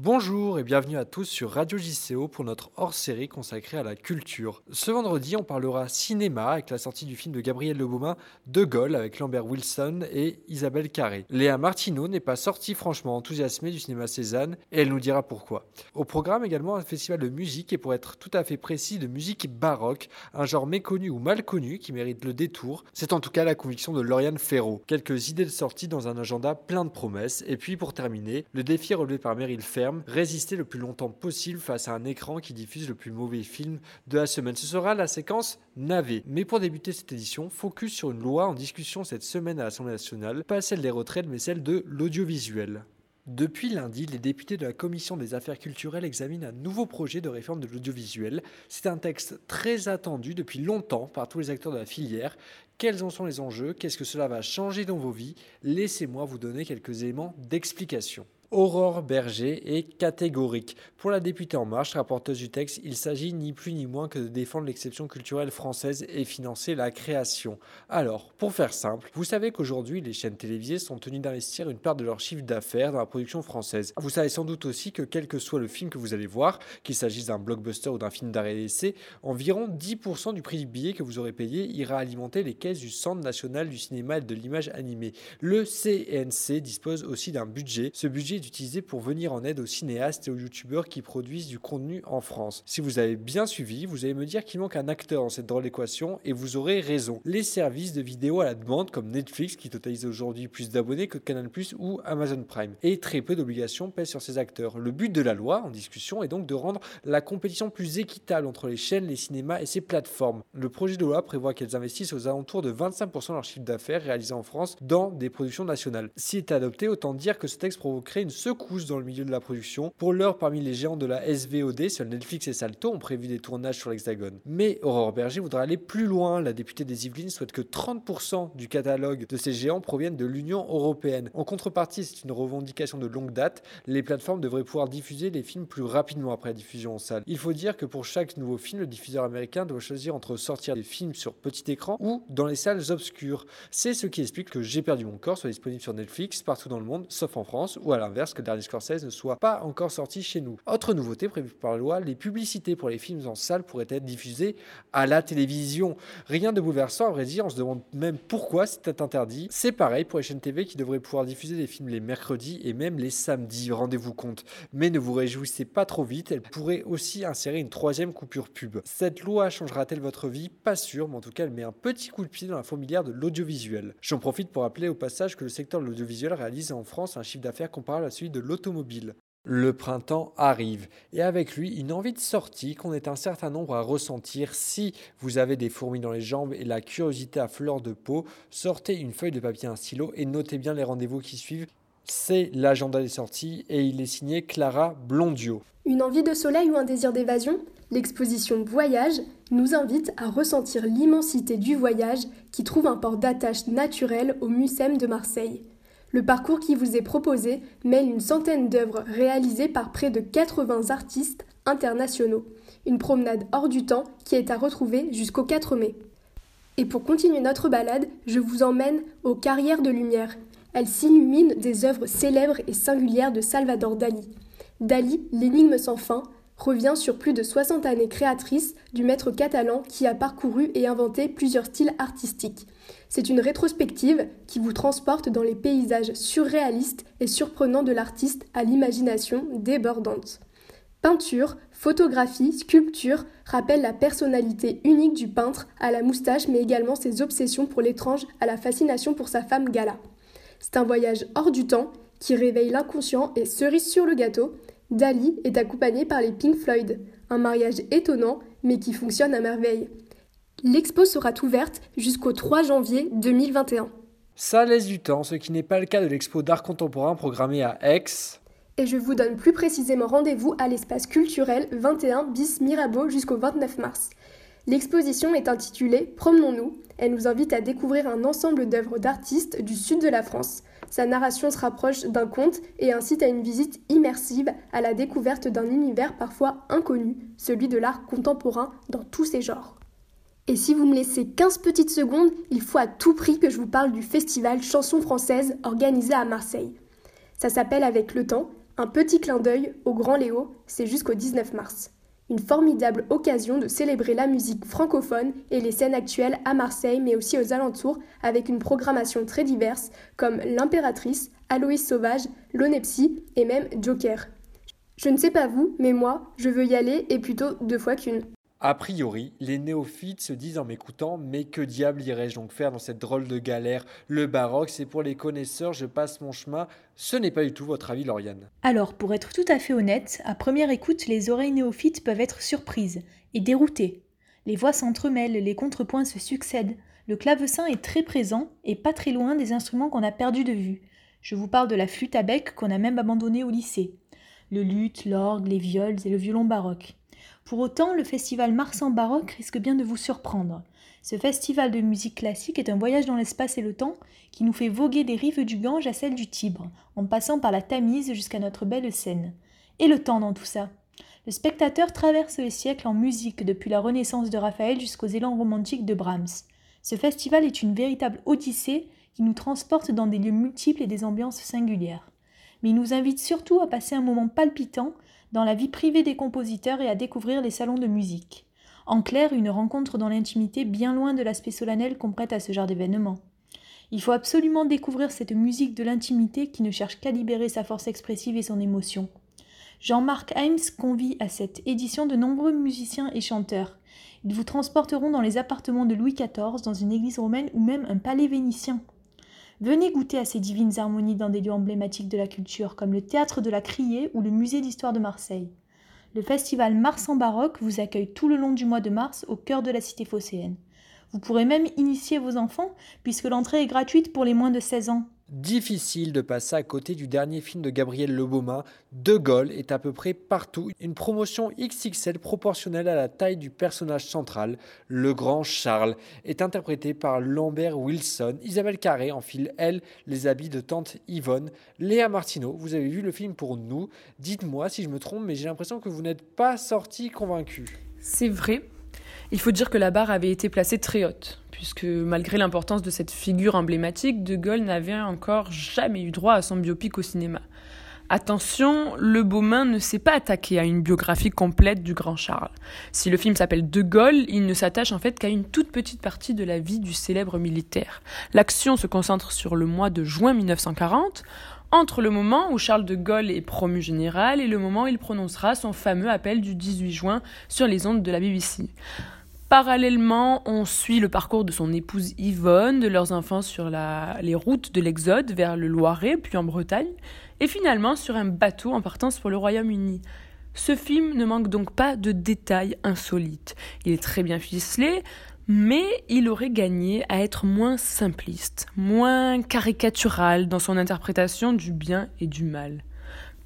Bonjour et bienvenue à tous sur Radio JCO pour notre hors-série consacrée à la culture. Ce vendredi, on parlera cinéma avec la sortie du film de Gabriel Lebaumin De Gaulle avec Lambert Wilson et Isabelle Carré. Léa Martineau n'est pas sortie franchement enthousiasmée du cinéma Cézanne et elle nous dira pourquoi. Au programme également un festival de musique et pour être tout à fait précis de musique baroque, un genre méconnu ou mal connu qui mérite le détour. C'est en tout cas la conviction de Lauriane Ferro. Quelques idées de sortie dans un agenda plein de promesses et puis pour terminer, le défi relevé par Meryl Fer résister le plus longtemps possible face à un écran qui diffuse le plus mauvais film de la semaine. Ce sera la séquence navet. Mais pour débuter cette édition, focus sur une loi en discussion cette semaine à l'Assemblée nationale, pas celle des retraites mais celle de l'audiovisuel. Depuis lundi, les députés de la Commission des affaires culturelles examinent un nouveau projet de réforme de l'audiovisuel. C'est un texte très attendu depuis longtemps par tous les acteurs de la filière. Quels en sont les enjeux? Qu'est-ce que cela va changer dans vos vies? Laissez-moi vous donner quelques éléments d'explication. Aurore Berger est catégorique. Pour la députée En Marche, rapporteuse du texte, il s'agit ni plus ni moins que de défendre l'exception culturelle française et financer la création. Alors, pour faire simple, vous savez qu'aujourd'hui, les chaînes télévisées sont tenues d'investir une part de leur chiffre d'affaires dans la production française. Vous savez sans doute aussi que quel que soit le film que vous allez voir, qu'il s'agisse d'un blockbuster ou d'un film d'arrêt d'essai, environ 10% du prix du billet que vous aurez payé ira alimenter les caisses du Centre national du cinéma et de l'image animée. Le CNC dispose aussi d'un budget. Ce budget utilisé pour venir en aide aux cinéastes et aux youtubeurs qui produisent du contenu en France. Si vous avez bien suivi, vous allez me dire qu'il manque un acteur dans cette drôle d'équation et vous aurez raison. Les services de vidéo à la demande comme Netflix qui totalise aujourd'hui plus d'abonnés que Canal ou Amazon Prime et très peu d'obligations pèsent sur ces acteurs. Le but de la loi en discussion est donc de rendre la compétition plus équitable entre les chaînes, les cinémas et ces plateformes. Le projet de loi prévoit qu'elles investissent aux alentours de 25% de leur chiffre d'affaires réalisé en France dans des productions nationales. Si est adopté, autant dire que ce texte provoquerait une secousse dans le milieu de la production. Pour l'heure, parmi les géants de la SVOD, seuls Netflix et Salto ont prévu des tournages sur l'Hexagone. Mais Aurore Berger voudra aller plus loin. La députée des Yvelines souhaite que 30% du catalogue de ces géants proviennent de l'Union européenne. En contrepartie, c'est une revendication de longue date. Les plateformes devraient pouvoir diffuser les films plus rapidement après la diffusion en salle. Il faut dire que pour chaque nouveau film, le diffuseur américain doit choisir entre sortir des films sur petit écran ou dans les salles obscures. C'est ce qui explique que J'ai perdu mon corps soit disponible sur Netflix partout dans le monde, sauf en France, ou à l'inverse que Dernier Scorsese ne soit pas encore sorti chez nous. Autre nouveauté prévue par la loi, les publicités pour les films en salle pourraient être diffusées à la télévision. Rien de bouleversant, à vrai dire, on se demande même pourquoi c'était interdit. C'est pareil pour les chaînes TV qui devraient pouvoir diffuser des films les mercredis et même les samedis, rendez-vous compte. Mais ne vous réjouissez pas trop vite, elle pourrait aussi insérer une troisième coupure pub. Cette loi changera-t-elle votre vie? Pas sûr, mais en tout cas elle met un petit coup de pied dans la fourmilière de l'audiovisuel. J'en profite pour rappeler au passage que le secteur de l'audiovisuel réalise en France un chiffre d'affaires comparable à celui de l'automobile. Le printemps arrive et avec lui une envie de sortie qu'on est un certain nombre à ressentir. Si vous avez des fourmis dans les jambes et la curiosité à fleur de peau, sortez une feuille de papier, un stylo et notez bien les rendez-vous qui suivent. C'est l'agenda des sorties et il est signé Clara Blondio. Une envie de soleil ou un désir d'évasion? L'exposition Voyage nous invite à ressentir l'immensité du voyage qui trouve un port d'attache naturel au Mucem de Marseille. Le parcours qui vous est proposé mêle une centaine d'œuvres réalisées par près de 80 artistes internationaux. Une promenade hors du temps qui est à retrouver jusqu'au 4 mai. Et pour continuer notre balade, je vous emmène aux Carrières de Lumière. Elles s'illuminent des œuvres célèbres et singulières de Salvador Dali. Dali, l'énigme sans fin, revient sur plus de 60 années créatrices du maître catalan qui a parcouru et inventé plusieurs styles artistiques. C'est une rétrospective qui vous transporte dans les paysages surréalistes et surprenants de l'artiste à l'imagination débordante. Peinture, photographie, sculpture rappellent la personnalité unique du peintre à la moustache mais également ses obsessions pour l'étrange à la fascination pour sa femme Gala. C'est un voyage hors du temps qui réveille l'inconscient et cerise sur le gâteau, Dali est accompagné par les Pink Floyd, un mariage étonnant mais qui fonctionne à merveille. L'expo sera ouverte jusqu'au 3 janvier 2021. Ça laisse du temps, ce qui n'est pas le cas de l'expo d'art contemporain programmée à Aix. Et je vous donne plus précisément rendez-vous à l'espace culturel 21 bis Mirabeau jusqu'au 29 mars. L'exposition est intitulée Promenons-nous. Elle nous invite à découvrir un ensemble d'œuvres d'artistes du sud de la France. Sa narration se rapproche d'un conte et incite à une visite immersive à la découverte d'un univers parfois inconnu, celui de l'art contemporain dans tous ses genres. Et si vous me laissez 15 petites secondes, il faut à tout prix que je vous parle du festival Chansons françaises organisé à Marseille. Ça s'appelle Avec le temps, Un petit clin d'œil au Grand Léo, c'est jusqu'au 19 mars. Une formidable occasion de célébrer la musique francophone et les scènes actuelles à Marseille mais aussi aux alentours avec une programmation très diverse comme L'Impératrice, Aloïs Sauvage, L'Onepsy et même Joker. Je ne sais pas vous, mais moi, je veux y aller et plutôt deux fois qu'une. A priori, les néophytes se disent en m'écoutant Mais que diable irais-je donc faire dans cette drôle de galère? Le baroque, c'est pour les connaisseurs, je passe mon chemin. Ce n'est pas du tout votre avis, Lauriane. Alors, pour être tout à fait honnête, à première écoute, les oreilles néophytes peuvent être surprises et déroutées. Les voix s'entremêlent, les contrepoints se succèdent. Le clavecin est très présent et pas très loin des instruments qu'on a perdus de vue. Je vous parle de la flûte à bec qu'on a même abandonnée au lycée. Le luth, l'orgue, les viols et le violon baroque. Pour autant, le festival Mars en baroque risque bien de vous surprendre. Ce festival de musique classique est un voyage dans l'espace et le temps qui nous fait voguer des rives du Gange à celles du Tibre, en passant par la Tamise jusqu'à notre belle Seine. Et le temps dans tout ça? Le spectateur traverse les siècles en musique depuis la Renaissance de Raphaël jusqu'aux élans romantiques de Brahms. Ce festival est une véritable odyssée qui nous transporte dans des lieux multiples et des ambiances singulières. Mais il nous invite surtout à passer un moment palpitant dans la vie privée des compositeurs et à découvrir les salons de musique. En clair, une rencontre dans l'intimité bien loin de l'aspect solennel qu'on prête à ce genre d'événement. Il faut absolument découvrir cette musique de l'intimité qui ne cherche qu'à libérer sa force expressive et son émotion. Jean-Marc Heims convie à cette édition de nombreux musiciens et chanteurs. Ils vous transporteront dans les appartements de Louis XIV, dans une église romaine ou même un palais vénitien. Venez goûter à ces divines harmonies dans des lieux emblématiques de la culture, comme le théâtre de la Criée ou le musée d'histoire de Marseille. Le festival Mars en baroque vous accueille tout le long du mois de mars au cœur de la cité phocéenne. Vous pourrez même initier vos enfants, puisque l'entrée est gratuite pour les moins de 16 ans. Difficile de passer à côté du dernier film de Gabriel Lebaumin. De Gaulle est à peu près partout une promotion XXL proportionnelle à la taille du personnage central. Le grand Charles est interprété par Lambert Wilson. Isabelle Carré enfile, elle, les habits de tante Yvonne. Léa Martineau, vous avez vu le film pour nous. Dites-moi si je me trompe, mais j'ai l'impression que vous n'êtes pas sorti convaincu. C'est vrai, il faut dire que la barre avait été placée très haute, puisque malgré l'importance de cette figure emblématique, De Gaulle n'avait encore jamais eu droit à son biopic au cinéma. Attention, Le Beaumain ne s'est pas attaqué à une biographie complète du grand Charles. Si le film s'appelle De Gaulle, il ne s'attache en fait qu'à une toute petite partie de la vie du célèbre militaire. L'action se concentre sur le mois de juin 1940, entre le moment où Charles de Gaulle est promu général et le moment où il prononcera son fameux appel du 18 juin sur les ondes de la BBC. Parallèlement, on suit le parcours de son épouse Yvonne, de leurs enfants sur les routes de l'Exode vers le Loiret, puis en Bretagne, et finalement sur un bateau en partance pour le Royaume-Uni. Ce film ne manque donc pas de détails insolites. Il est très bien ficelé, mais il aurait gagné à être moins simpliste, moins caricatural dans son interprétation du bien et du mal.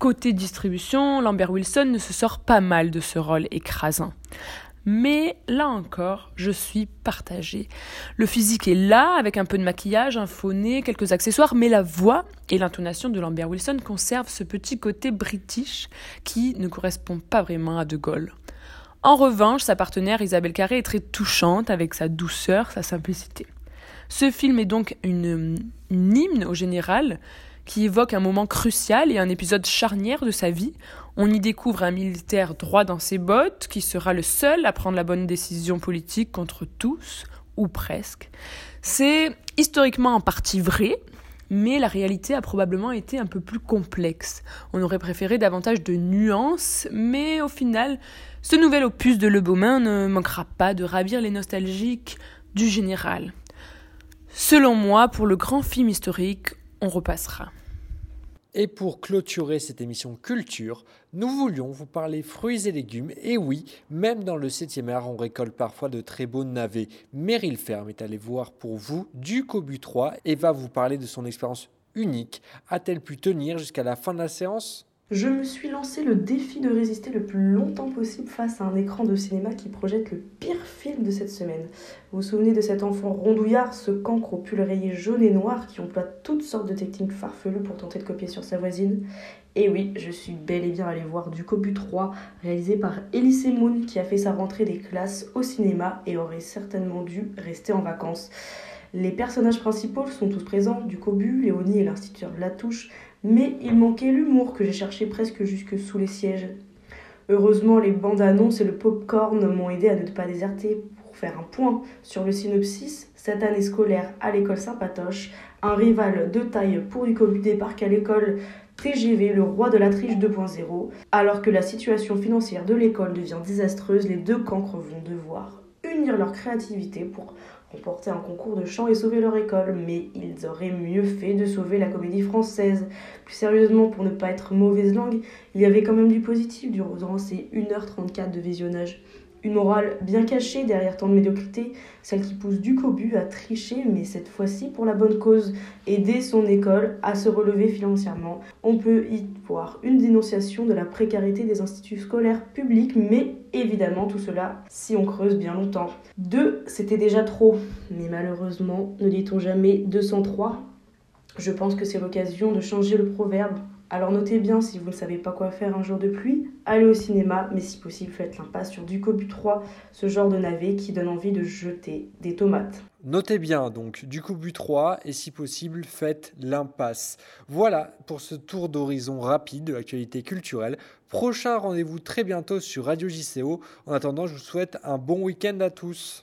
Côté distribution, Lambert Wilson ne se sort pas mal de ce rôle écrasant. Mais là encore, je suis partagée. Le physique est là, avec un peu de maquillage, un faux nez, quelques accessoires, mais la voix et l'intonation de Lambert Wilson conservent ce petit côté british qui ne correspond pas vraiment à De Gaulle. En revanche, sa partenaire Isabelle Carré est très touchante avec sa douceur, sa simplicité. Ce film est donc une, une hymne au général qui évoque un moment crucial et un épisode charnière de sa vie on y découvre un militaire droit dans ses bottes, qui sera le seul à prendre la bonne décision politique contre tous, ou presque. C'est historiquement en partie vrai, mais la réalité a probablement été un peu plus complexe. On aurait préféré davantage de nuances, mais au final, ce nouvel opus de Le Beaumain ne manquera pas de ravir les nostalgiques du général. Selon moi, pour le grand film historique, on repassera. Et pour clôturer cette émission culture, nous voulions vous parler fruits et légumes. Et oui, même dans le 7e art, on récolte parfois de très beaux navets. Meryl Ferme est allée voir pour vous du Cobu 3 et va vous parler de son expérience unique. A-t-elle pu tenir jusqu'à la fin de la séance? Je me suis lancé le défi de résister le plus longtemps possible face à un écran de cinéma qui projette le pire film de cette semaine. Vous vous souvenez de cet enfant rondouillard, ce cancre au pull rayé jaune et noir qui emploie toutes sortes de techniques farfelues pour tenter de copier sur sa voisine? Et oui, je suis bel et bien allé voir du Cobu 3, réalisé par Elise Moon, qui a fait sa rentrée des classes au cinéma et aurait certainement dû rester en vacances. Les personnages principaux sont tous présents, du Cobu, Léonie et l'instituteur Latouche, mais il manquait l'humour que j'ai cherché presque jusque sous les sièges. Heureusement, les bandes annonces et le popcorn m'ont aidé à ne pas déserter. Pour faire un point sur le synopsis, cette année scolaire à l'école Saint-Patoche, un rival de taille pour du Cobu débarque à l'école TGV, le roi de la triche 2.0. Alors que la situation financière de l'école devient désastreuse, les deux cancres vont devoir unir leur créativité pour remporter un concours de chant et sauver leur école, mais ils auraient mieux fait de sauver la comédie française. Plus sérieusement, pour ne pas être mauvaise langue, il y avait quand même du positif durant ces 1h34 de visionnage. Une morale bien cachée derrière tant de médiocrité, celle qui pousse du cobu à tricher, mais cette fois-ci pour la bonne cause, aider son école à se relever financièrement. On peut y voir une dénonciation de la précarité des instituts scolaires publics, mais évidemment tout cela si on creuse bien longtemps. Deux, c'était déjà trop, mais malheureusement, ne dit-on jamais 203 Je pense que c'est l'occasion de changer le proverbe alors notez bien si vous ne savez pas quoi faire un jour de pluie, allez au cinéma, mais si possible faites l'impasse sur Ducobu 3, ce genre de navet qui donne envie de jeter des tomates. Notez bien donc Ducobu 3 et si possible faites l'impasse. Voilà pour ce tour d'horizon rapide de l'actualité culturelle. Prochain rendez-vous très bientôt sur Radio JCO. En attendant, je vous souhaite un bon week-end à tous.